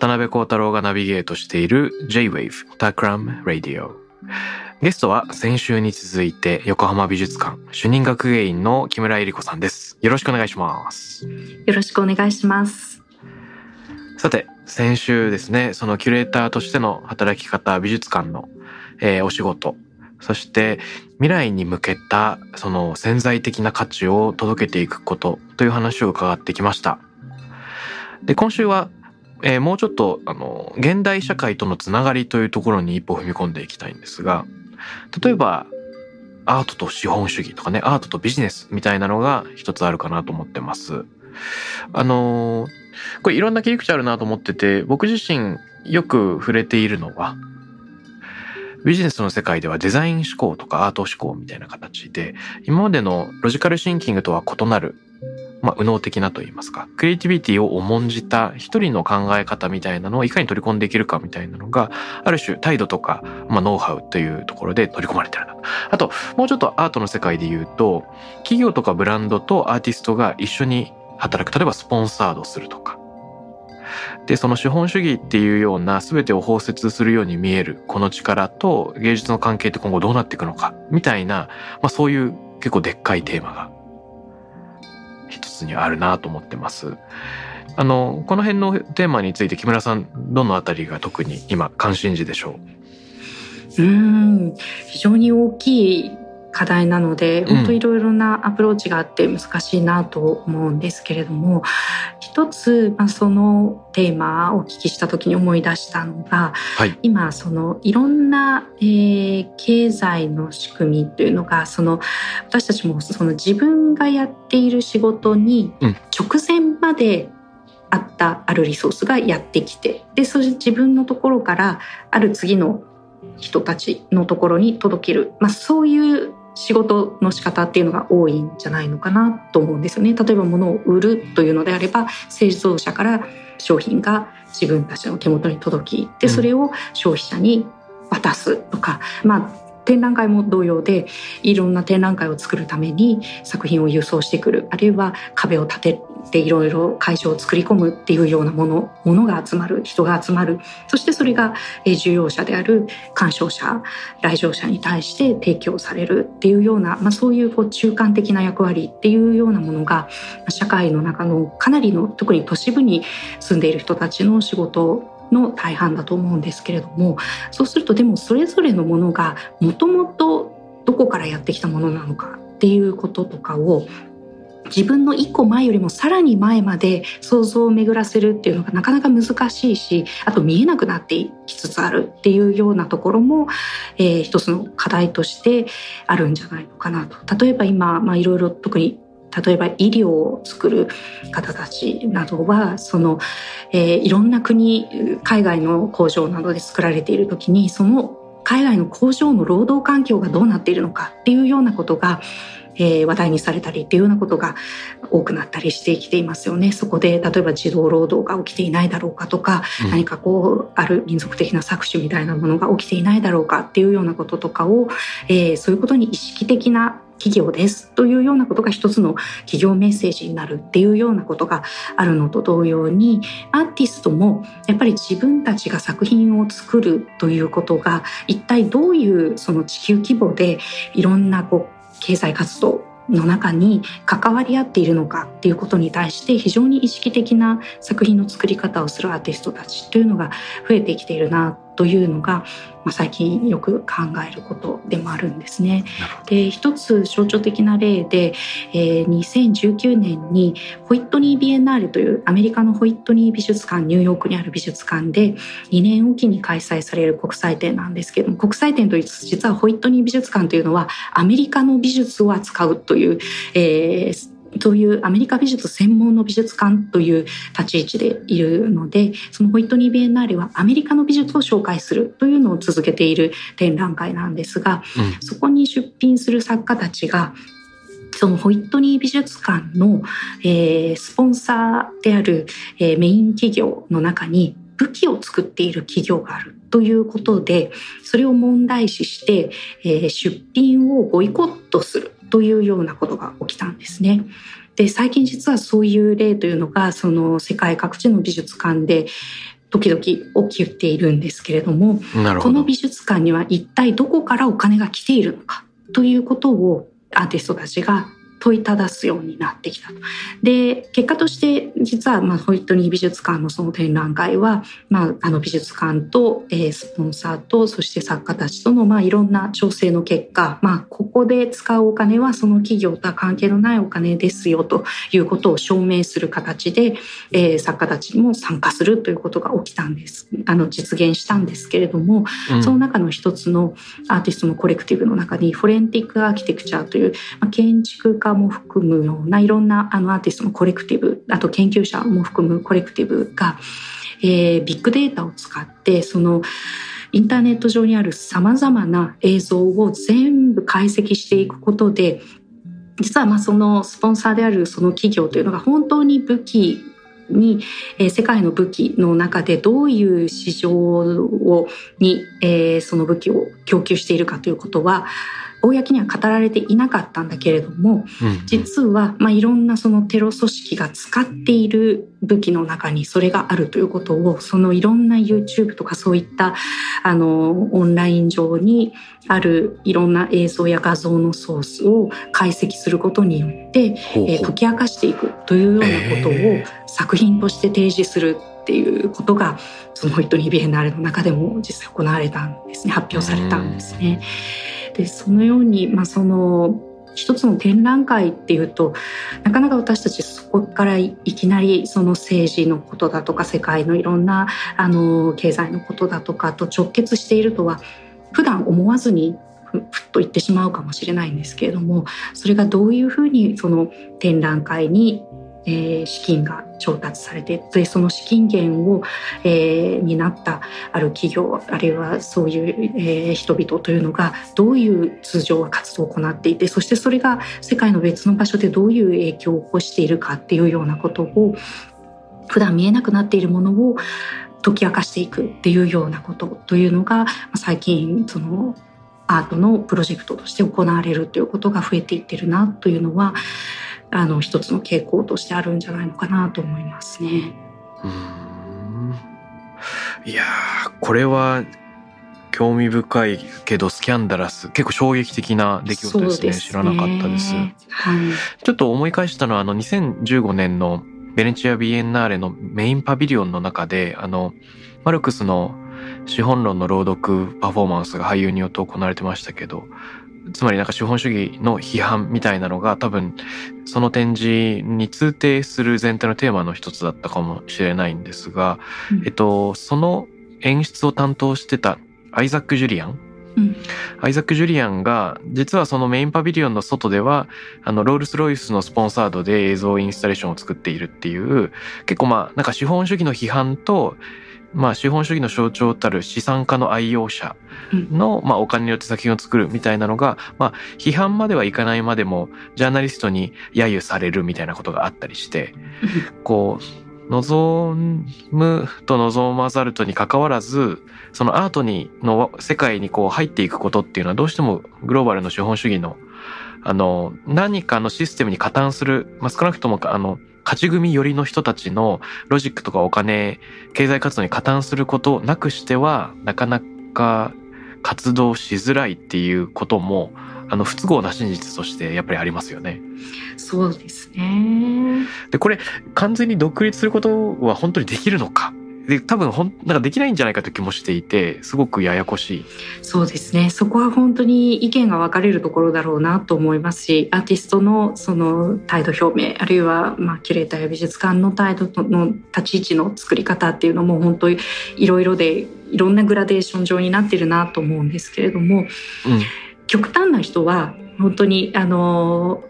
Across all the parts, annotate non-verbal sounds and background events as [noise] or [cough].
渡辺幸太郎がナビゲートしている J-Wave Takram Radio ゲストは先週に続いて横浜美術館主任学芸員の木村恵理子さんです。よろしくお願いします。よろしくお願いします。さて先週ですねそのキュレーターとしての働き方美術館の、えーお仕事そして未来に向けたその潜在的な価値を届けていくことという話を伺ってきました。で今週はえーもうちょっとあの現代社会とのつながりというところに一歩踏み込んでいきたいんですが例えばアートと資本主義とかねアートとビジネスみたいなのが一つあるかなと思ってます。あのーこれいろんな切り口あるなと思ってて僕自身よく触れているのはビジネスの世界ではデザイン思考とかアート思考みたいな形で今までのロジカルシンキングとは異なるまあ、右脳的なと言いますか、クリエイティビティを重んじた一人の考え方みたいなのをいかに取り込んでいけるかみたいなのが、ある種態度とか、まあ、ノウハウというところで取り込まれてるな。あと、もうちょっとアートの世界で言うと、企業とかブランドとアーティストが一緒に働く。例えばスポンサードするとか。で、その資本主義っていうような全てを包摂するように見えるこの力と芸術の関係って今後どうなっていくのか、みたいな、まあそういう結構でっかいテーマが一つにあるなと思ってます。あの、この辺のテーマについて木村さん、どのあたりが特に今関心事でしょう？うん、非常に大きい課題なので、うん。本当いろいろなアプローチがあって難しいなと思うんですけれども、一つ、まあ、そのテーマをお聞きした時に思い出したのが、うはい。今そのいろんな、えー経済の仕組みというのがその私たちもその自分がやっている仕事にうん。直前まであったあるリソースがやってきてでそれ自分のところからある次の人たちのところに届ける、まあ、そういう仕事の仕方っていうのが多いんじゃないのかなと思うんですよね。例えば物を売るというのであれば製造者から商品が自分たちの手元に届きでうんそれを消費者に渡すとか、まあ展覧会も同様でいろんな展覧会を作るために作品を輸送してくる。あるいは壁を立てていろいろ会場を作り込むっていうようなものものが集まる人が集まる。そしてそれがえー需要者である鑑賞者来場者に対して提供されるっていうような、まあ、そういうこう中間的な役割っていうようなものが社会の中のかなりの特に都市部に住んでいる人たちの仕事の大半だと思うんですけれどもそうするとでもそれぞれのものがもともとどこからやってきたものなのかっていうこととかを自分の一個前よりもさらに前まで想像を巡らせるっていうのがなかなか難しいしあと見えなくなってきつつあるっていうようなところも、えー一つの課題としてあるんじゃないのかなと。例えば今、まあ、いろいろ特に例えば医療を作る方たちなどはその、えーいろんな国海外の工場などで作られている時にその海外の工場の労働環境がどうなっているのかっていうようなことが、えー話題にされたりっていうようなことが多くなったりしてきていますよね。そこで例えば児童労働が起きていないだろうかとか、うん何かこうある民族的な搾取みたいなものが起きていないだろうかっていうようなこととかを、えーそういうことに意識的な企業ですというようなことが一つの企業メッセージになるっていうようなことがあるのと同様にアーティストもやっぱり自分たちが作品を作るということが一体どういうその地球規模でいろんなこう経済活動の中に関わり合っているのかっていうことに対して非常に意識的な作品の作り方をするアーティストたちというのが増えてきているなというのが、まあ、最近よく考えることでもあるんですね。で一つ象徴的な例で、えー、2019年にホイットニー・ビエンナーレというアメリカのホイットニー美術館ニューヨークにある美術館で2年おきに開催される国際展なんですけども国際展といいつつ実はホイットニー美術館というのはアメリカの美術を扱うという、えー、そういうアメリカ美術専門の美術館という立ち位置でいるのでそのホイットニー・ビエンナーレはアメリカの美術を紹介するというのを続けている展覧会なんですが、うん、そこに出品する作家たちがそのホイットニー美術館の、えー、スポンサーである、えー、メイン企業の中に武器を作っている企業があるということでそれを問題視して、えー、出品をボイコットするというようなことが起きたんですね。で最近実はそういう例というのがその世界各地の美術館で時々起きているんですけれどもこの美術館には一体どこからお金が来ているのかということをアーティストたちが問いただすようになってきたと。で結果として実はまあホイットニー美術館のその展覧会は、まあ、あの美術館と、えー、スポンサーとそして作家たちとのまあいろんな調整の結果、まあ、ここで使うお金はその企業とは関係のないお金ですよということを証明する形で、えー、作家たちも参加するということが起きたんですあの実現したんですけれども、うん、その中の一つのアーティストのコレクティブの中にフォレンティックアーキテクチャーという、まあ、建築家も含むようないろんなあのアーティストのコレクティブあと研究者も含むコレクティブが、えー、ビッグデータを使ってそのインターネット上にあるさまざまな映像を全部解析していくことで実はまあそのスポンサーであるその企業というのが本当に武器に、えー、世界の武器の中でどういう市場をに、えー、その武器を供給しているかということは公には語られていなかったんだけれども、うん、実は、まあ、いろんなそのテロ組織が使っている武器の中にそれがあるということをそのいろんな YouTube とかそういったあのオンライン上にあるいろんな映像や画像のソースを解析することによってえ解き明かしていくというようなことを作品として提示するっていうことがそのホイトニ・ビエンナーレの中でも実際行われたんですね発表されたんですね。でそのように、まあ、その一つの展覧会っていうとなかなか私たちそこからいきなりその政治のことだとか世界のいろんなあの経済のことだとかと直結しているとは普段思わずにふっと言ってしまうかもしれないんですけれどもそれがどういうふうにその展覧会にえー、資金が調達されてでその資金源を、えー、担ったある企業あるいはそういう、えー、人々というのがどういう通常は活動を行っていてそしてそれが世界の別の場所でどういう影響を起こしているかっていうようなことを普段見えなくなっているものを解き明かしていくっていうようなことというのが最近そのアートのプロジェクトとして行われるということが増えていってるなというのはあの一つの傾向としてあるんじゃないのかなと思いますね。うん。いやこれは興味深いけどスキャンダラス結構衝撃的な出来事ですね、ね、知らなかったです、はい、ちょっと思い返したのはあの2015年のベネチア・ビエンナーレのメインパビリオンの中であのマルクスの資本論の朗読パフォーマンスが俳優によって行われてましたけどつまりなんか資本主義の批判みたいなのが多分その展示に通底する全体のテーマの一つだったかもしれないんですが、うん、えっと、その演出を担当してたアイザック・ジュリアン、うん、アイザック・ジュリアンが実はそのメインパビリオンの外ではあのロールス・ロイスのスポンサードで映像インスタレーションを作っているっていう結構まあなんか資本主義の批判とまあ、資本主義の象徴たる資産家の愛用者の、まあ、お金によって作品を作るみたいなのが、まあ、批判まではいかないまでもジャーナリストに揶揄されるみたいなことがあったりしてこう望むと望まざるとにかかわらずそのアートにの世界にこう入っていくことっていうのはどうしてもグローバルの資本主義のあの何かのシステムに加担する、まあ、少なくともあの勝ち組寄りの人たちのロジックとかお金、経済活動に加担することなくしては、なかなか活動しづらいっていうことも、あの、不都合な真実としてやっぱりありますよね。そうですね。で、これ、完全に独立することは本当にできるのかで多分ほんなんかできないんじゃないかという気もしていてすごくややこしい。そうですねそこは本当に意見が分かれるところだろうなと思いますしアーティストのその態度表明あるいはまあキュレーターや美術館の態度の立ち位置の作り方っていうのも本当にいろいろでいろんなグラデーション上になってるなと思うんですけれども、うん極端な人は本当にあの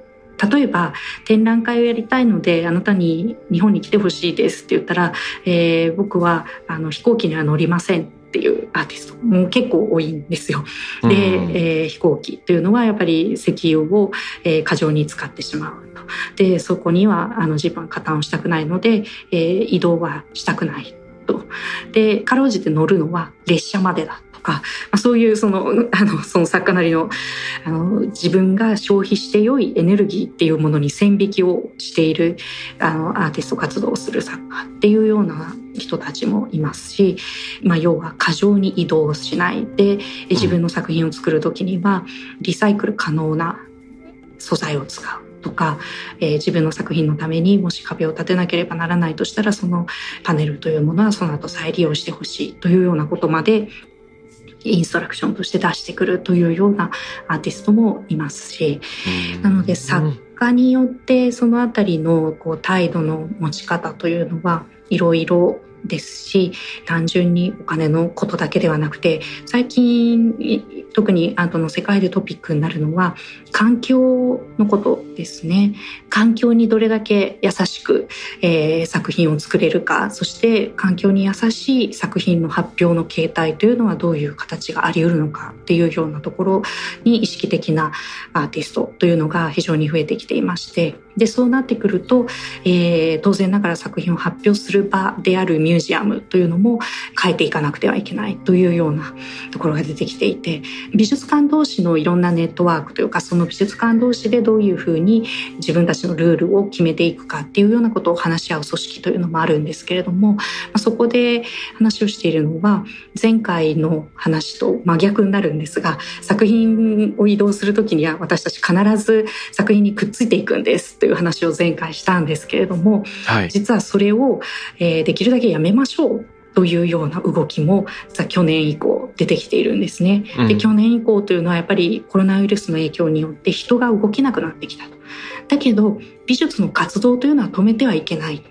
例えば展覧会をやりたいのであなたに日本に来てほしいですって言ったら、えー僕はあの飛行機には乗りませんっていうアーティストも結構多いんですよ。で、うんえー飛行機というのはやっぱり石油を、えー過剰に使ってしまうと。でそこにはあの自分は加担をしたくないので、えー移動はしたくないと。でかろうじて乗るのは列車までだとか、ま、そういうその [laughs] あのその作家なりのあの自分が消費して良いエネルギーっていうものに線引きをしているあのアーティスト活動をする作家っていうような人たちもいますし、まあ、要は過剰に移動しないで自分の作品を作る時にはリサイクル可能な素材を使う。とか、えー自分の作品のためにもし壁を立てなければならないとしたらそのパネルというものはその後再利用してほしいというようなことまでインストラクションとして出してくるというようなアーティストもいますしなので作家によってそのあたりのこう態度の持ち方というのはいろいろですし単純にお金のことだけではなくて最近特にアートの世界でトピックになるのは環境のことですね。環境にどれだけ優しく、えー作品を作れるかそして環境に優しい作品の発表の形態というのはどういう形があり得るのかっていうようなところに意識的なアーティストというのが非常に増えてきていましてでそうなってくると、えー当然ながら作品を発表する場であるミュージアムというのも変えていかなくてはいけないというようなところが出てきていて美術館同士のいろんなネットワークというかその美術館同士でどういうふうに自分たちのルールを決めていくかっていうようなことを話し合う組織というのもあるんですけれども、そこで話をしているのは前回の話と真逆になるんですが作品を移動する時には私たち必ず作品にくっついていくんです。という話を前回したんですけれどもはい。実はそれを、えーできるだけやめましょうというような動きも実は去年以降出てきているんですね。うんで去年以降というのはやっぱりコロナウイルスの影響によって人が動けなくなってきたと。だけど美術の活動というのは止めてはいけないと。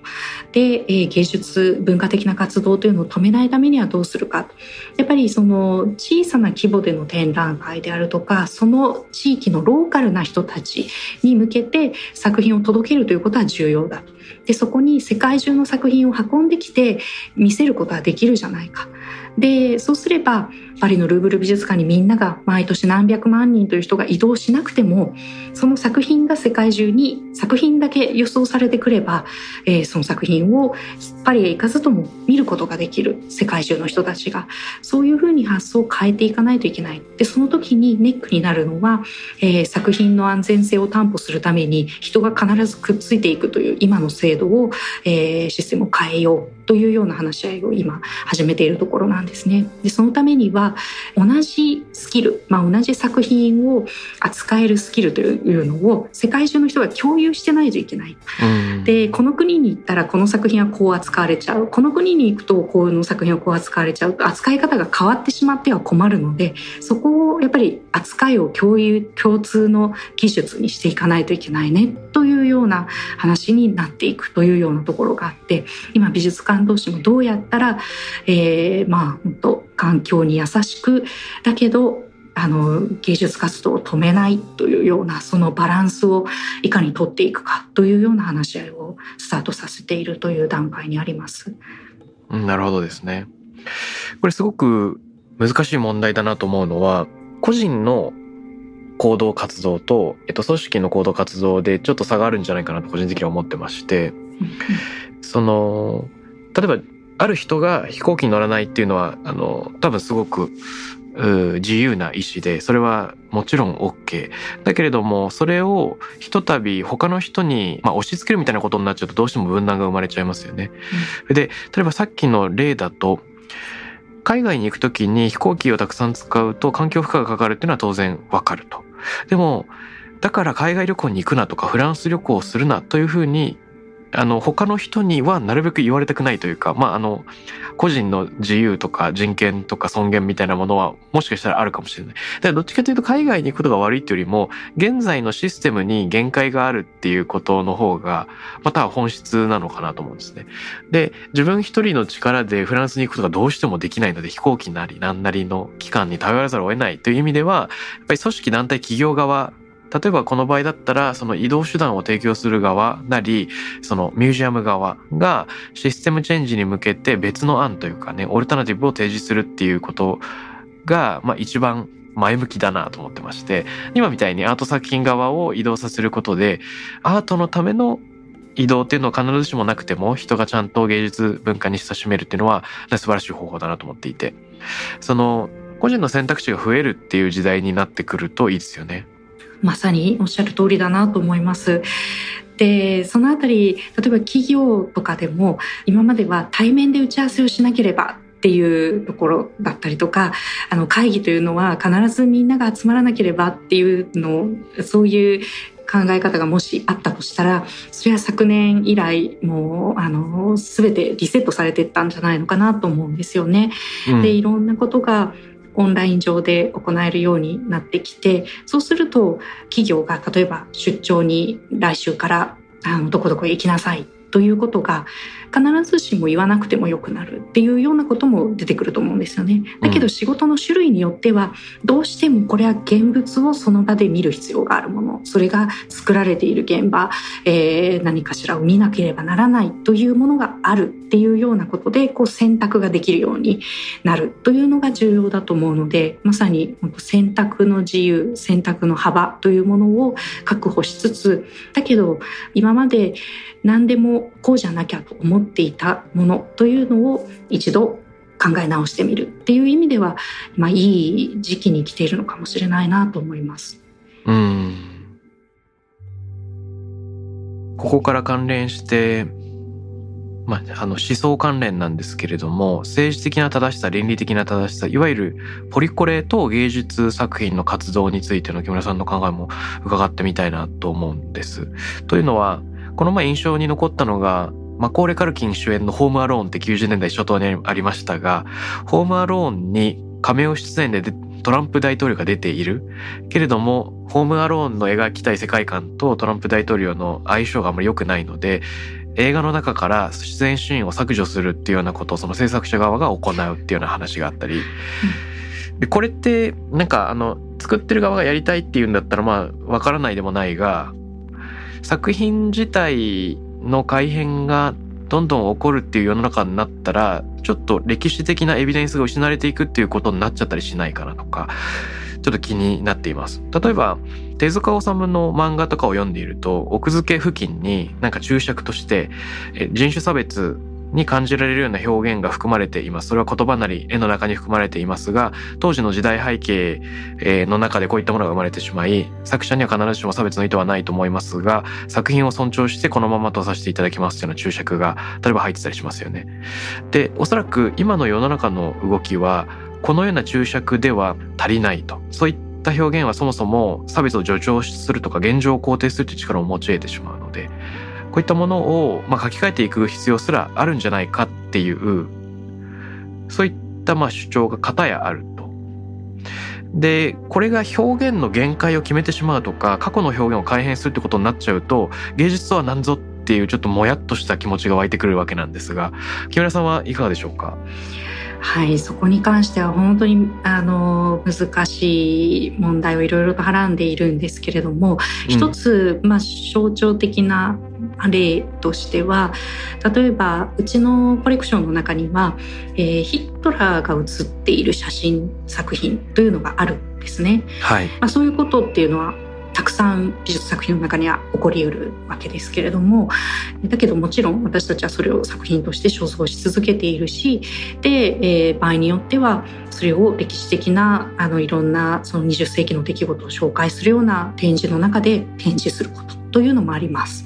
で、えー芸術文化的な活動というのを止めないためにはどうするか。やっぱりその小さな規模での展覧会であるとかその地域のローカルな人たちに向けて作品を届けるということは重要だと。でそこに世界中の作品を運んできて見せることはできるじゃないか。でそうすればパリのルーブル美術館にみんなが毎年何百万人という人が移動しなくてもその作品が世界中に作品だけ輸送されてくれば、えーその作品をパリへ行かずとも見ることができる世界中の人たちがそういうふうに発想を変えていかないといけないでその時にネックになるのは、えー作品の安全性を担保するために人が必ずくっついていくという今の制度を、えーシステムを変えようというような話し合いを今始めているところなんですね。でそのためには同じスキル、まあ、同じ作品を扱えるスキルというのを世界中の人が共有してないといけない。うん。でこの国に行ったらこの作品はこう扱われちゃう。この国に行くとこの作品はこう扱われちゃう。扱い方が変わってしまっては困るのでそこをやっぱり扱いを共有共通の技術にしていかないといけないね。というような話になっていくというようなところがあって今美術館同士もどうやったら、えーまあ本当環境に優しくだけどあの芸術活動を止めないというようなそのバランスをいかに取っていくかというような話し合いをスタートさせているという段階にあります。うんなるほどですね。これすごく難しい問題だなと思うのは個人の行動活動と、えっと、組織の行動活動でちょっと差があるんじゃないかなと個人的には思ってましてその例えばある人が飛行機に乗らないっていうのはあの多分すごくう自由な意思でそれはもちろん OK だけれどもそれをひとたび他の人に、まあ、押し付けるみたいなことになっちゃうとどうしても分断が生まれちゃいますよね。で例えばさっきの例だと海外に行くときに飛行機をたくさん使うと環境負荷がかかるっていうのは当然わかると。でもだから海外旅行に行くなとかフランス旅行をするなというふうにあの他の人にはなるべく言われたくないというかまああの個人の自由とか人権とか尊厳みたいなものはもしかしたらあるかもしれない。だからどっちかというと海外に行くことが悪いっていうよりも現在のシステムに限界があるっていうことの方がまた本質なのかなと思うんですね。で自分一人の力でフランスに行くことがどうしてもできないので飛行機なり何なりの機関に頼らざるを得ないという意味ではやっぱり組織団体企業側例えばこの場合だったらその移動手段を提供する側なりそのミュージアム側がシステムチェンジに向けて別の案というかねオルタナティブを提示するっていうことが、まあ、一番前向きだなと思ってまして今みたいにアート作品側を移動させることでアートのための移動っていうのは必ずしもなくても人がちゃんと芸術文化に親しめるっていうのは素晴らしい方法だなと思っていてその個人の選択肢が増えるっていう時代になってくるといいですよね。まさにおっしゃる通りだなと思います。でそのあたり例えば企業とかでも今までは対面で打ち合わせをしなければっていうところだったりとかあの会議というのは必ずみんなが集まらなければっていうのそういう考え方がもしあったとしたらそれは昨年以来もうあの全てリセットされていったんじゃないのかなと思うんですよね。うん、でいろんなことがオンライン上で行えるようになってきてそうすると企業が例えば出張に来週からあのどこどこへ行きなさいということが必ずしも言わなくてもよくなるっていうようなことも出てくると思うんですよね。だけど仕事の種類によってはどうしてもこれは現物をその場で見る必要があるものそれが作られている現場、えー、何かしらを見なければならないというものがあるっていうようなことでこう選択ができるようになるというのが重要だと思うのでまさに選択の自由選択の幅というものを確保しつつだけど今まで何でもこうじゃなきゃと思っていたものというのを一度考え直してみるっていう意味では、まあ、いい時期に来ているのかもしれないなと思います。うんここから関連してまあ、あの思想関連なんですけれども政治的な正しさ倫理的な正しさいわゆるポリコレと芸術作品の活動についての木村さんの考えも伺ってみたいなと思うんです。というのはこの前印象に残ったのがマコーレ・カルキン主演のホームアローンって90年代初頭にありましたが、ホームアローンに亀尾出演でトランプ大統領が出ている。けれども、ホームアローンの描きたい世界観とトランプ大統領の相性があまり良くないので、映画の中から出演シーンを削除するっていうようなことをその制作者側が行うっていうような話があったり、でこれってなんかあの作ってる側がやりたいっていうんだったらまあわからないでもないが作品自体の改変がどんどん起こるっていう世の中になったらちょっと歴史的なエビデンスが失われていくっていうことになっちゃったりしないかなとかちょっと気になっています。例えば手塚治虫の漫画とかを読んでいると奥付け付近になんか注釈として人種差別に感じられるような表現が含まれています。それは言葉なり絵の中に含まれていますが、当時の時代背景の中でこういったものが生まれてしまい、作者には必ずしも差別の意図はないと思いますが、作品を尊重してこのままとさせていただきますというような注釈が、例えば入ってたりしますよね。で、おそらく今の世の中の動きは、このような注釈では足りないと。そういった表現はそもそも差別を助長するとか現状を肯定するという力を持ち得てしまうので、こういったものを、まあ、書き換えていく必要すらあるんじゃないかっていうそういったまあ主張が片やあると。でこれが表現の限界を決めてしまうとか過去の表現を改変するってことになっちゃうと芸術とは何ぞっていうちょっともやっとした気持ちが湧いてくるわけなんですが木村さんはいかがでしょうか？はい、そこに関しては本当にあの難しい問題をいろいろとはらんでいるんですけれども、うん、一つ、まあ、象徴的な例としては例えばうちのコレクションの中には、えー、ヒットラーが写っている写真作品というのがあるんですね。はいまあ、そういうことっていうのはたくさん美術作品の中には起こりうるわけですけれどもだけどもちろん私たちはそれを作品として所蔵し続けているしで、えー、場合によってはそれを歴史的なあのいろんなその20世紀の出来事を紹介するような展示の中で展示することというのもあります。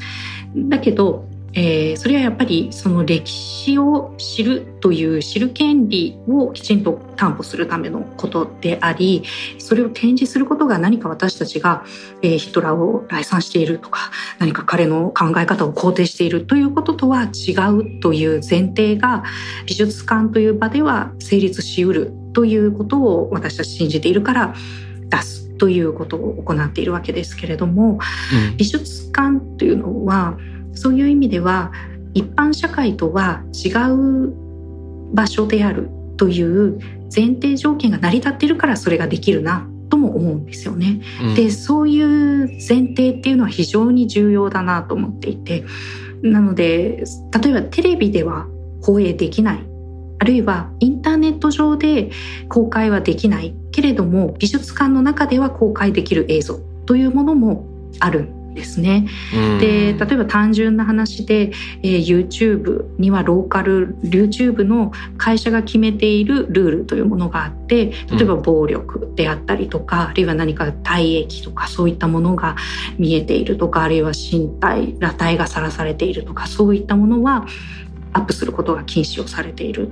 だけどえー、それはやっぱりその歴史を知るという知る権利をきちんと担保するためのことでありそれを展示することが何か私たちが、えー、ヒトラーを来賛しているとか何か彼の考え方を肯定しているということとは違うという前提が美術館という場では成立しうるということを私たち信じているからということを行っているわけですけれども、うん、美術館というのはそういう意味では一般社会とは違う場所であるという前提条件が成り立っているからそれができるなとも思うんですよね。うん、でそういう前提っていうのは非常に重要だなと思っていて。なので例えばテレビでは放映できないあるいはインターネット上で公開はできないけれども美術館の中では公開できる映像というものもあるですね。で例えば単純な話で、えー、YouTube にはローカル YouTube の会社が決めているルールというものがあって例えば暴力であったりとか、うん、あるいは何か体液とかそういったものが見えているとかあるいは身体裸体がさらされているとかそういったものはアップすることが禁止をされている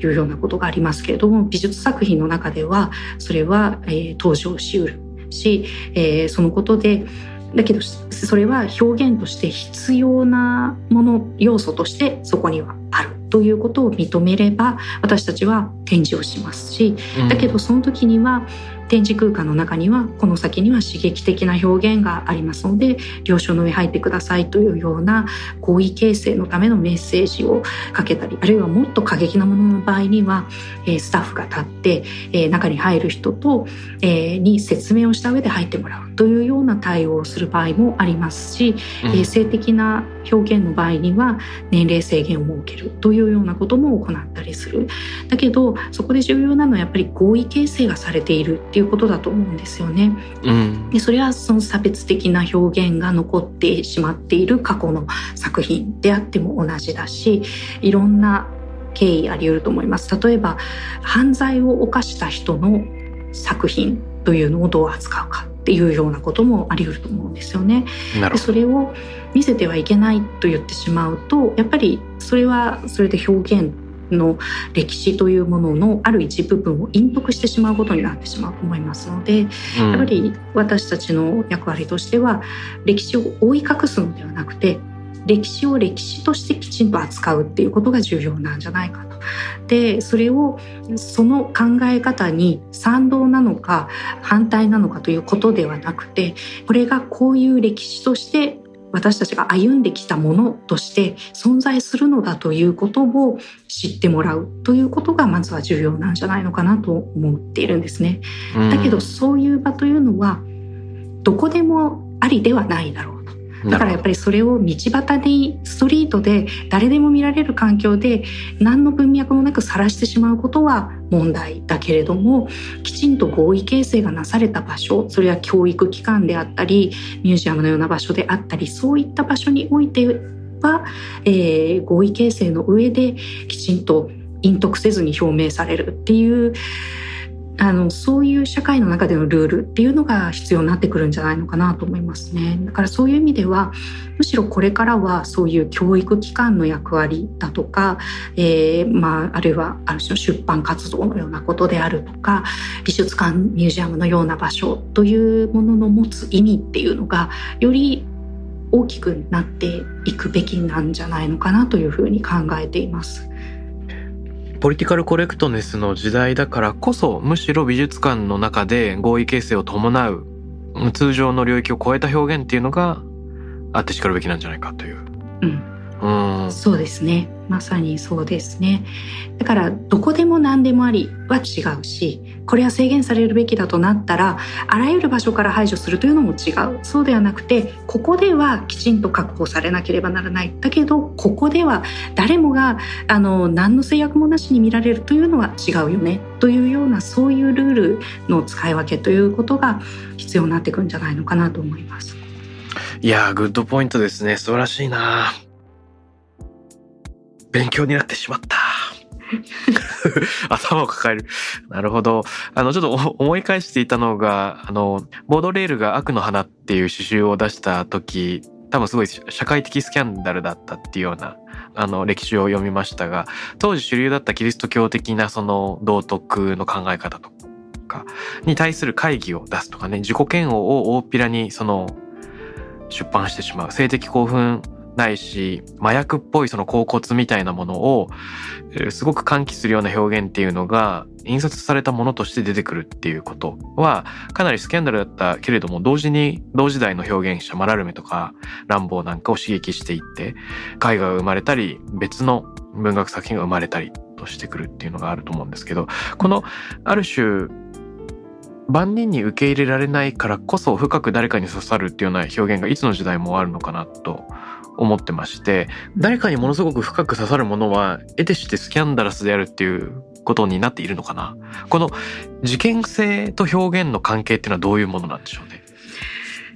というようなことがありますけれども美術作品の中ではそれは、えー、登場しうるし、えー、そのことでだけどそれは表現として必要なもの要素としてそこにはあるということを認めれば私たちは展示をしますしだけどその時には展示空間の中にはこの先には刺激的な表現がありますので了承の上入ってくださいというような合意形成のためのメッセージをかけたりあるいはもっと過激なものの場合には、えスタッフが立って、え中に入る人と、えに説明をした上で入ってもらうというような対応をする場合もありますし、うん、性的な表現の場合には年齢制限を設けるというようなことも行ったりする。だけどそこで重要なのはやっぱり合意形成がされているっていうことだと思うんですよね。うん、でそれはその差別的な表現が残ってしまっている過去の作品であっても同じだしいろんな経緯あり得ると思います。例えば犯罪を犯した人の作品というのをどう扱うかっていうようなこともあり得ると思うんですよね。でそれを見せてはいけないと言ってしまうとやっぱりそれはそれで表現の歴史というもののある一部分を隠匿してしまうことになってしまうと思いますので、うん、やっぱり私たちの役割としては歴史を覆い隠すのではなくて歴史を歴史としてきちんと扱うっていうことが重要なんじゃないかと。でそれをその考え方に賛同なのか反対なのかということではなくてこれがこういう歴史として私たちが歩んできたものとして存在するのだということを知ってもらうということがまずは重要なんじゃないのかなと思っているんですね。だけどそういう場というのはどこでもありではないだろうだからやっぱりそれを道端にストリートで誰でも見られる環境で何の文脈もなく晒してしまうことは問題だけれどもきちんと合意形成がなされた場所それは教育機関であったりミュージアムのような場所であったりそういった場所においては、えー、合意形成の上できちんと隠匿せずに表明されるっていうあのそういう社会の中でのルールっていうのが必要になってくるんじゃないのかなと思いますね。だからそういう意味ではむしろこれからはそういう教育機関の役割だとか、えー、まあ、あるいはある種の出版活動のようなことであるとか美術館ミュージアムのような場所というものの持つ意味っていうのがより大きくなっていくべきなんじゃないのかなというふうに考えています。ポリティカルコレクトネスの時代だからこそむしろ美術館の中で合意形成を伴う通常の領域を超えた表現っていうのがあってしかるべきなんじゃないかという。うんうん、そうですね。まさにそうですね。だからどこでも何でもありは違うしこれは制限されるべきだとなったらあらゆる場所から排除するというのも違う。そうではなくてここではきちんと確保されなければならない。だけどここでは誰もがあの何の制約もなしに見られるというのは違うよね。というようなそういうルールの使い分けということが必要になってくるんじゃないのかなと思います。いやグッドポイントですね。素晴らしいな勉強になってしまった。[laughs] 頭を抱える。なるほど。あの、ちょっと思い返していたのが、あの、ボードレールが悪の花っていう詩集を出した時多分すごい社会的スキャンダルだったっていうようなあの歴史を読みましたが当時主流だったキリスト教的なその道徳の考え方とかに対する会議を出すとかね自己嫌悪を大っぴらにその出版してしまう性的興奮ないし麻薬っぽいその甲骨みたいなものをすごく喚起するような表現っていうのが印刷されたものとして出てくるっていうことはかなりスキャンダルだったけれども同時に同時代の表現者マラルメとかランボーなんかを刺激していって絵画が生まれたり別の文学作品が生まれたりとしてくるっていうのがあると思うんですけどこのある種万人に受け入れられないからこそ深く誰かに刺さるっていうような表現がいつの時代もあるのかなと思ってまして誰かにものすごく深く刺さるものは得てしてスキャンダラスであるっていうことになっているのかな。この事件性と表現の関係っていうのはどういうものなんでしょうね。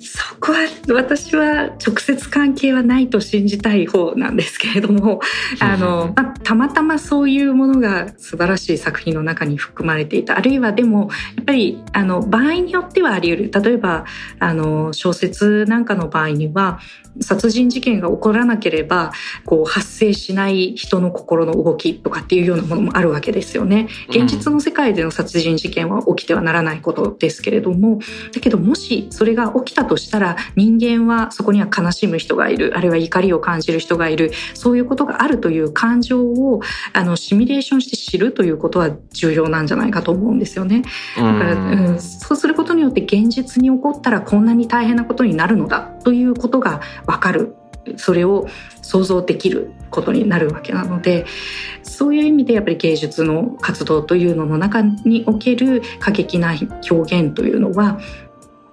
そこは私は直接関係はないと信じたい方なんですけれどもあの、まあ、たまたまそういうものが素晴らしい作品の中に含まれていた。あるいはでもやっぱりあの場合によってはあり得る。例えばあの小説なんかの場合には殺人事件が起こらなければこう発生しない人の心の動きとかっていうようなものもあるわけですよね。現実の世界での殺人事件は起きてはならないことですけれどもだけどもしそれが起きたとしたら人間はそこには悲しむ人がいる。あるいは怒りを感じる人がいる。そういうことがあるという感情をあのシミュレーションして知るということは重要なんじゃないかと思うんですよね。だから、うん、そうすることによって現実に起こったらこんなに大変なことになるのだということがわかる。それを想像できることになるわけなのでそういう意味でやっぱり芸術の活動というのの中における過激な表現というのは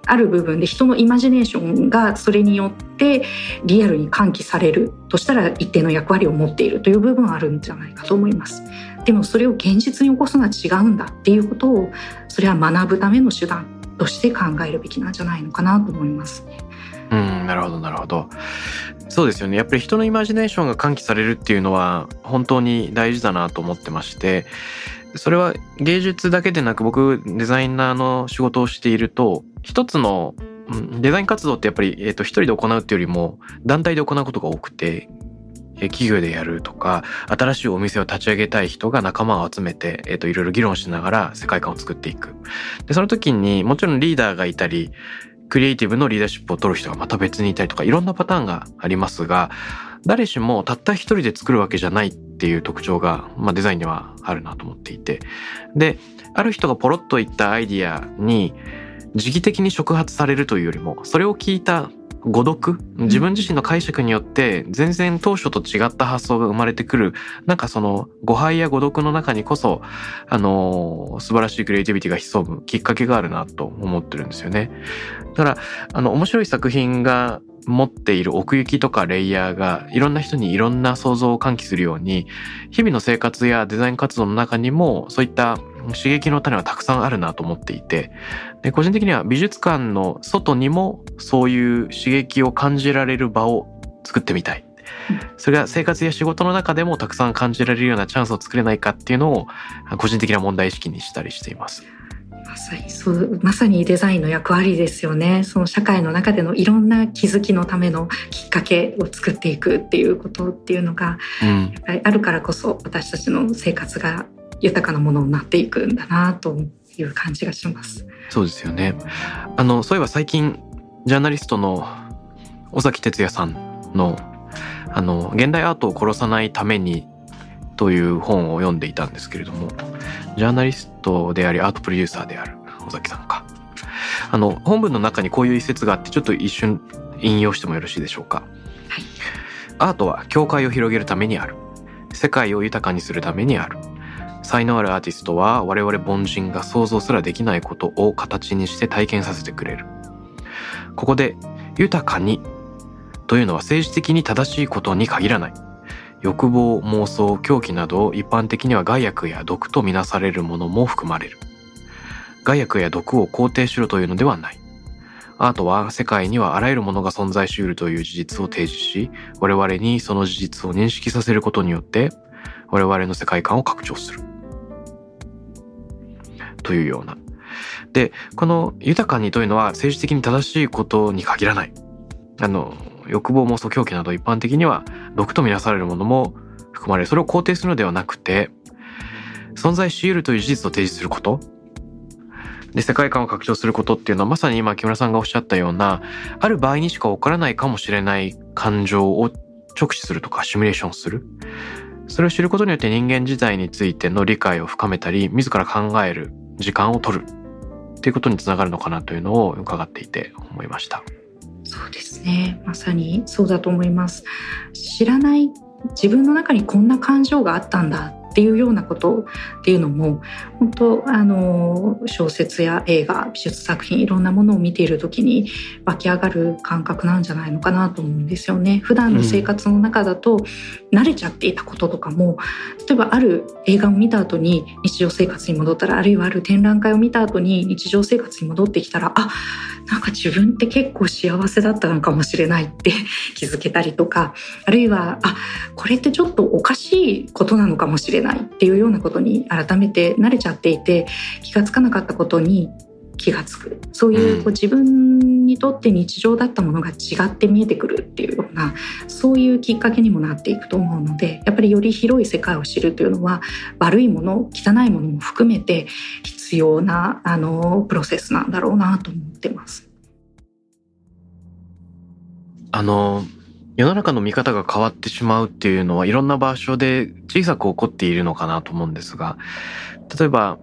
ある部分で人のイマジネーションがそれによってリアルに喚起されるとしたら一定の役割を持っているという部分はあるんじゃないかと思います。でもそれを現実に起こすのは違うんだっていうことをそれは学ぶための手段として考えるべきなんじゃないのかなと思いますね。うんなるほどなるほどそうですよねやっぱり人のイマジネーションが喚起されるっていうのは本当に大事だなと思ってましてそれは芸術だけでなく僕デザイナーの仕事をしていると一つのデザイン活動ってやっぱり、えー、と一人で行うっていうよりも団体で行うことが多くて企業でやるとか新しいお店を立ち上げたい人が仲間を集めて、えー、といろいろ議論しながら世界観を作っていく。でその時にもちろんリーダーがいたりクリエイティブのリーダーシップを取る人がまた別にいたりとかいろんなパターンがありますが誰しもたった一人で作るわけじゃないっていう特徴が、まあ、デザインにはあるなと思っていて。である人がポロッと言ったアイディアに時期的に触発されるというよりもそれを聞いた誤読？自分自身の解釈によって全然当初と違った発想が生まれてくるなんかその誤配や誤読の中にこそあの素晴らしいクリエイティビティが潜むきっかけがあるなと思ってるんですよね。だからあの面白い作品が持っている奥行きとかレイヤーがいろんな人にいろんな想像を喚起するように日々の生活やデザイン活動の中にもそういった刺激の種はたくさんあるなと思っていてで個人的には美術館の外にもそういう刺激を感じられる場を作ってみたい。それが生活や仕事の中でもたくさん感じられるようなチャンスを作れないかっていうのを個人的な問題意識にしたりしています。まさにそうまさにデザインの役割ですよねその社会の中でのいろんな気づきのためのきっかけを作っていくっていうことっていうのが、うん、やっぱりあるからこそ私たちの生活が豊かなものになっていくんだなという感じがします。そうですよね。あのそういえば最近ジャーナリストの尾崎哲也さんのあの現代アートを殺さないためにという本を読んでいたんですけれどもジャーナリストでありアートプロデューサーである尾崎さんか。あの本文の中にこういう一節があってちょっと一瞬引用してもよろしいでしょうか、はい、アートは境界を広げるためにある。世界を豊かにするためにある才能あるアーティストは我々凡人が想像すらできないことを形にして体験させてくれる。ここで豊かにというのは政治的に正しいことに限らない。欲望妄想狂気など一般的には害悪や毒とみなされるものも含まれる。害悪や毒を肯定しろというのではない。アートは世界にはあらゆるものが存在しうるという事実を提示し我々にその事実を認識させることによって我々の世界観を拡張する。というような。でこの豊かにというのは政治的に正しいことに限らない。あの欲望妄想狂気など一般的には毒とみなされるものも含まれるそれを肯定するのではなくて存在し得るという事実を提示すること。で世界観を拡張することっていうのはまさに今木村さんがおっしゃったようなある場合にしか起こらないかもしれない感情を直視するとかシミュレーションする。それを知ることによって人間自体についての理解を深めたり自ら考える。時間を取る。っていうことにつながるのかなというのを伺っていて思いました。そうですね。まさにそうだと思います。知らない自分の中にこんな感情があったんだ。っていうようなことっていうのも本当あの小説や映画美術作品いろんなものを見ている時に湧き上がる感覚なんじゃないのかなと思うんですよね。普段の生活の中だと慣れちゃっていたこととかも例えばある映画を見た後に日常生活に戻ったらあるいはある展覧会を見た後に日常生活に戻ってきたらあなんか自分って結構幸せだったのかもしれないって [laughs] 気づけたりとかあるいはあこれってちょっとおかしいことなのかもしれないっていうようなことに改めて慣れちゃっていて気がつかなかったことに気がつくそういうこう自分にとって日常だったものが違って見えてくるっていうようなそういうきっかけにもなっていくと思うのでやっぱりより広い世界を知るというのは悪いもの汚いものも含めて必要なあのプロセスなんだろうなと思ってます。あの世の中の見方が変わってしまうっていうのはいろんな場所で小さく起こっているのかなと思うんですが例えば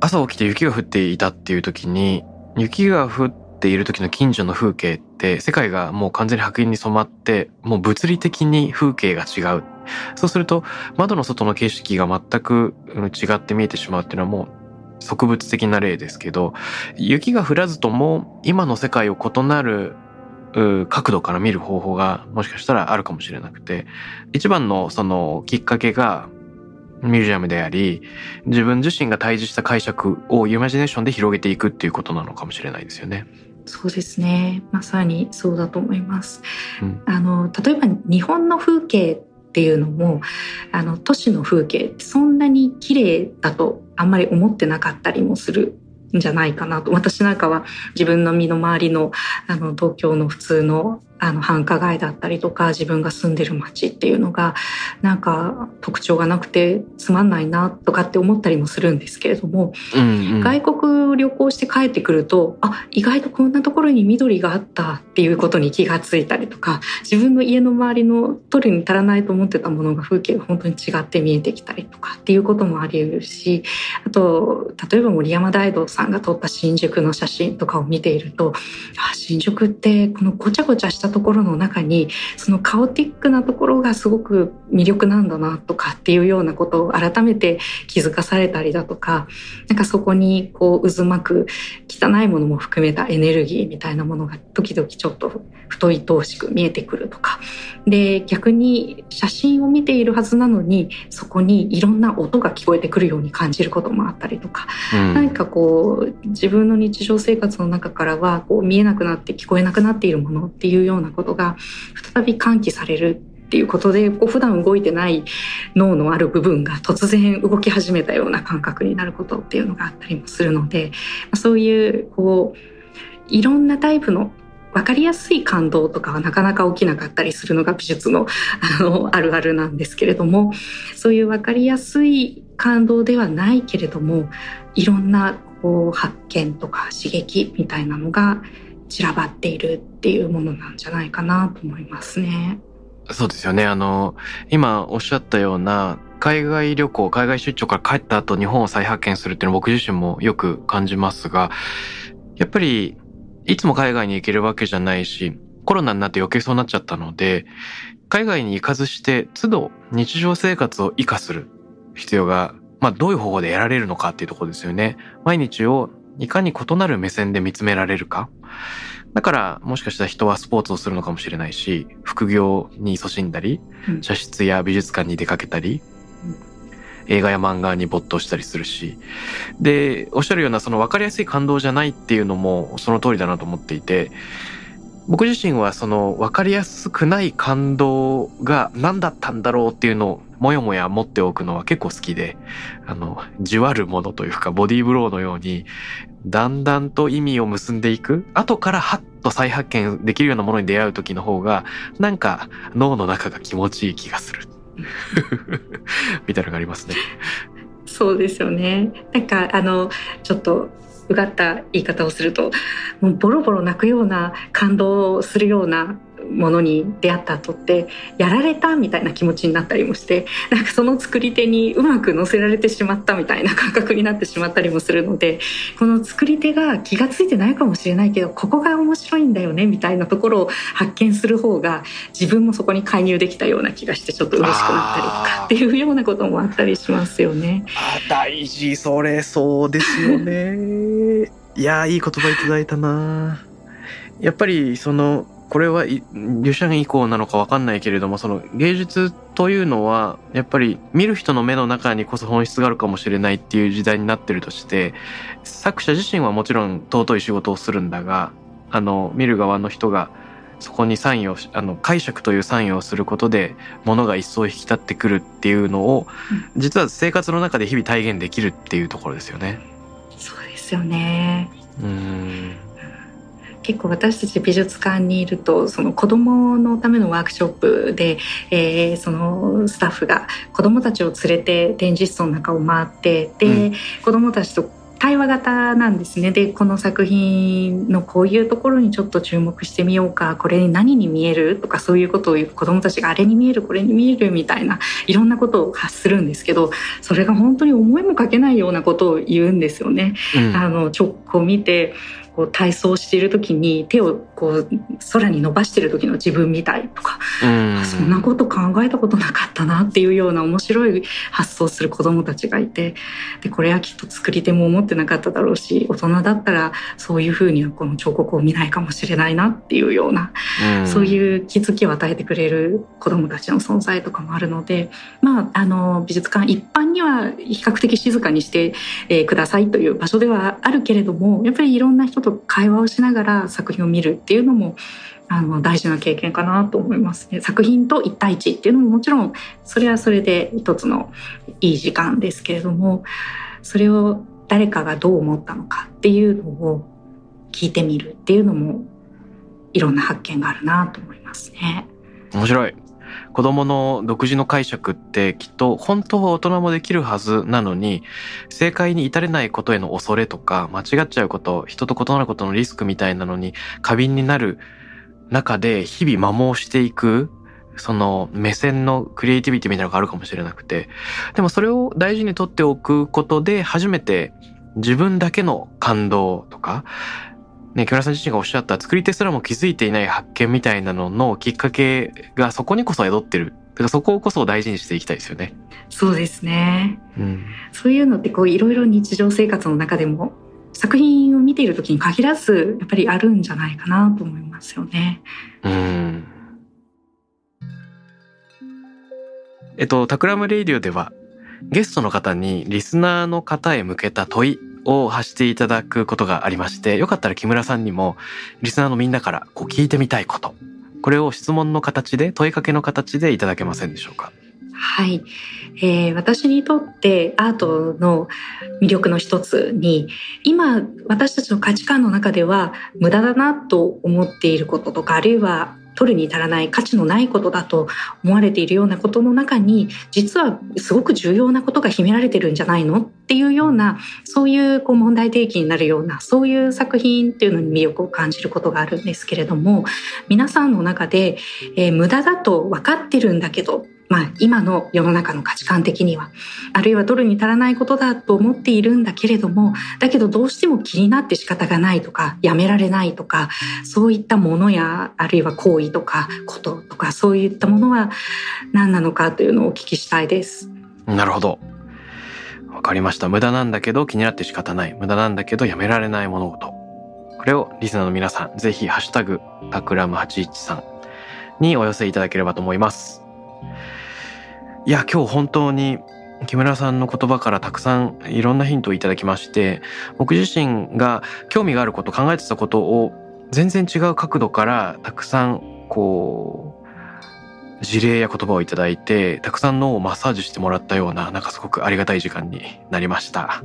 朝起きて雪が降っていたっていう時に雪が降っている時の近所の風景って世界がもう完全に白銀に染まってもう物理的に風景が違う。そうすると窓の外の景色が全く違って見えてしまうっていうのはもう植物的な例ですけど雪が降らずとも今の世界を異なる角度から見る方法がもしかしたらあるかもしれなくて一番のそのきっかけがミュージアムであり自分自身が対峙した解釈をイマジネーションで広げていくっていうことなのかもしれないですよね。そうですねまさにそうだと思います。うん、あの例えば日本の風景っていうのもあの都市の風景ってそんなに綺麗だとあんまり思ってなかったりもするんじゃないかなと。私なんかは自分の身の回りのあの東京の普通のあの繁華街だったりとか自分が住んでる街っていうのがなんか特徴がなくてつまんないなとかって思ったりもするんですけれども、うんうん、外国旅行して帰ってくるとあ意外とこんなところに緑があったっていうことに気がついたりとか自分の家の周りの取るに足らないと思ってたものが風景が本当に違って見えてきたりとかっていうこともあり得るしあと例えば森山大道さんが撮った新宿の写真とかを見ているとあ新宿ってこのごちゃごちゃしたところの中にそのカオティックなところがすごく魅力なんだなとかっていうようなことを改めて気づかされたりだとかなんかそこにこう渦巻く汚いものも含めたエネルギーみたいなものが時々ちょっと太い通しく見えてくるとか。で逆に写真を見ているはずなのにそこにいろんな音が聞こえてくるように感じることもあったりとか、うん、何かこう自分の日常生活の中からはこう見えなくなって聞こえなくなっているものっていうようななことが再び喚起されるっていうことでこう普段動いてない脳のある部分が突然動き始めたような感覚になることっていうのがあったりもするのでそういうこういろんなタイプの分かりやすい感動とかはなかなか起きなかったりするのが美術のあのあるあるなんですけれどもそういう分かりやすい感動ではないけれどもいろんなこう発見とか刺激みたいなのが散らばっているっていうものなんじゃないかなと思いますね。そうですよね。あの、今おっしゃったような海外旅行、海外出張から帰った後日本を再発見するっていうのは僕自身もよく感じますが、やっぱりいつも海外に行けるわけじゃないし、コロナになって余計そうなっちゃったので、海外に行かずして都度日常生活を活かする必要が、まあどういう方法で得られるのかっていうところですよね。毎日をいかに異なる目線で見つめられるか？だからもしかしたら人はスポーツをするのかもしれないし、副業に勤しんだり、茶室や美術館に出かけたり、映画や漫画に没頭したりするし、で、おっしゃるようなその分かりやすい感動じゃないっていうのもその通りだなと思っていて、僕自身はその分かりやすくない感動が何だったんだろうっていうのをもやもや持っておくのは結構好きで、あの、じわるものというかボディーブローのように、だんだんと意味を結んでいく、後からはっと再発見できるようなものに出会う時の方がなんか脳の中が気持ちいい気がする [laughs] みたいなのがありますね。そうですよね。なんかあのちょっとうがった言い方をするともうボロボロ泣くような感動をするようなものに出会った後ってやられたみたいな気持ちになったりもしてなんかその作り手にうまく乗せられてしまったみたいな感覚になってしまったりもするのでこの作り手が気が付いてないかもしれないけどここが面白いんだよねみたいなところを発見する方が自分もそこに介入できたような気がしてちょっと嬉しくなったりとかっていうようなこともあったりしますよね。大事それそうですよねいやいい言葉いただいたなやっぱりそのこれはリュシャン以降なのかわかんないけれどもその芸術というのはやっぱり見る人の目の中にこそ本質があるかもしれないっていう時代になってるとして作者自身はもちろん尊い仕事をするんだがあの見る側の人がそこにサインをあの解釈というサインをすることで物が一層引き立ってくるっていうのを、実は生活の中で日々体現できるっていうところですよね。そうですよねうん結構私たち美術館にいるとその子どものためのワークショップで、えー、そのスタッフが子どもたちを連れて展示室の中を回ってで、うん、子どもたちと対話型なんですね。でこの作品のこういうところにちょっと注目してみようかこれに何に見えるとかそういうことを子どもたちがあれに見えるこれに見えるみたいないろんなことを発するんですけどそれが本当に思いもかけないようなことを言うんですよね。うん、あの直行見てこう体操している時に手をこう空に伸ばしてる時の自分みたいとか、ん。そんなこと考えたことなかったなっていうような面白い発想する子どもたちがいてでこれはきっと作り手も思ってなかっただろうし大人だったらそういうふうにはこの彫刻を見ないかもしれないなっていうような、うそういう気づきを与えてくれる子どもたちの存在とかもあるのでまああの美術館一般には比較的静かにして、えー、くださいという場所ではあるけれどもやっぱりいろんな人とと会話をしながら作品を見るっていうのもあの大事な経験かなと思いますね。作品と一対一っていうのももちろんそれはそれで一つのいい時間ですけれどもそれを誰かがどう思ったのかっていうのを聞いてみるっていうのもいろんな発見があるなと思いますね。面白い。子供の独自の解釈ってきっと本当は大人もできるはずなのに正解に至れないことへの恐れとか間違っちゃうこと人と異なることのリスクみたいなのに過敏になる中で日々摩耗していくその目線のクリエイティビティみたいなのがあるかもしれなくて。でもそれを大事にとっておくことで初めて自分だけの感動とかね、木村さん自身がおっしゃった作り手すらも気づいていない発見みたいなののきっかけがそこにこそ宿ってる。だからそここそ大事にしていきたいですよね。そうですね。うん、そういうのってこういろいろ日常生活の中でも作品を見ている時に限らずやっぱりあるんじゃないかなと思いますよね。うん。えっと、タクラムレイディオではゲストの方にリスナーの方へ向けた問いを発していただくことがありまして、よかったら木村さんにも、リスナーのみんなからこう聞いてみたいこと、これを質問の形で、問いかけの形でいただけませんでしょうか？はい、えー、私にとってアートの魅力の一つに今私たちの価値観の中では無駄だなと思っていることとかあるいは取るに足らない価値のないことだと思われているようなことの中に実はすごく重要なことが秘められてるんじゃないのっていうようなそういうこう問題提起になるようなそういう作品っていうのに魅力を感じることがあるんですけれども皆さんの中で、えー、無駄だと分かってるんだけどまあ、今の世の中の価値観的にはあるいは取るに足らないことだと思っているんだけれどもだけどどうしても気になって仕方がないとかやめられないとかそういったものやあるいは行為とかこととかそういったものは何なのかというのをお聞きしたいです。なるほどわかりました無駄なんだけど気になって仕方ない無駄なんだけどやめられない物事これをリスナーの皆さんぜひハッシュタグタクラム813にお寄せいただければと思います。いや今日本当に木村さんの言葉からたくさんいろんなヒントをいただきまして僕自身が興味があること考えてたことを全然違う角度からたくさんこう事例や言葉をいただいてたくさん脳をマッサージしてもらったようななんかすごくありがたい時間になりました。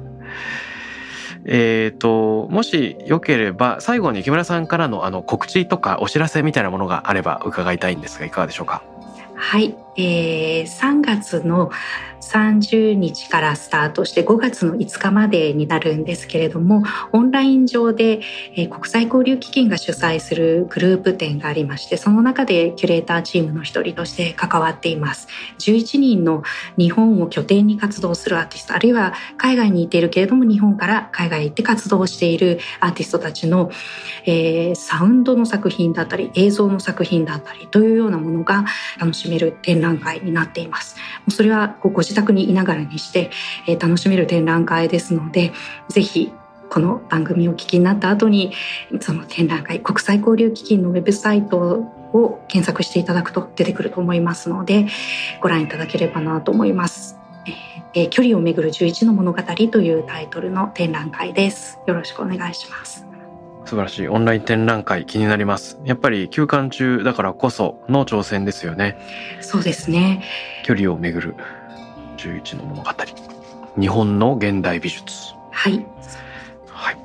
えっ、ともしよければ最後に木村さんからのあの告知とかお知らせみたいなものがあれば伺いたいんですがいかがでしょうか？はい、えー、3月の30日からスタートして5月の5日までになるんですけれどもオンライン上で、えー、国際交流基金が主催するグループ展がありましてその中でキュレーターチームの一人として関わっています。11人の日本を拠点に活動するアーティストあるいは海外にいているけれども日本から海外へ行って活動しているアーティストたちの、えー、サウンドの作品だったり映像の作品だったりというようなものが楽しめる展覧会になっていますそれはご自宅にいながらにして、えー、楽しめる展覧会ですのでぜひこの番組をお聞きになった後にその展覧会国際交流基金のウェブサイトを検索していただくと出てくると思いますのでご覧いただければなと思います。えー、距離をめぐる11の物語というタイトルの展覧会です。よろしくお願いします。素晴らしい。オンライン展覧会気になります。やっぱり休館中だからこその挑戦ですよね。そうですね。距離をめぐる11の物語。日本の現代美術。はい。はい。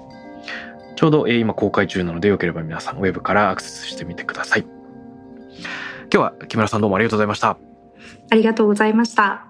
ちょうど今公開中なのでよければ皆さんウェブからアクセスしてみてください。今日は木村さんどうもありがとうございました。ありがとうございました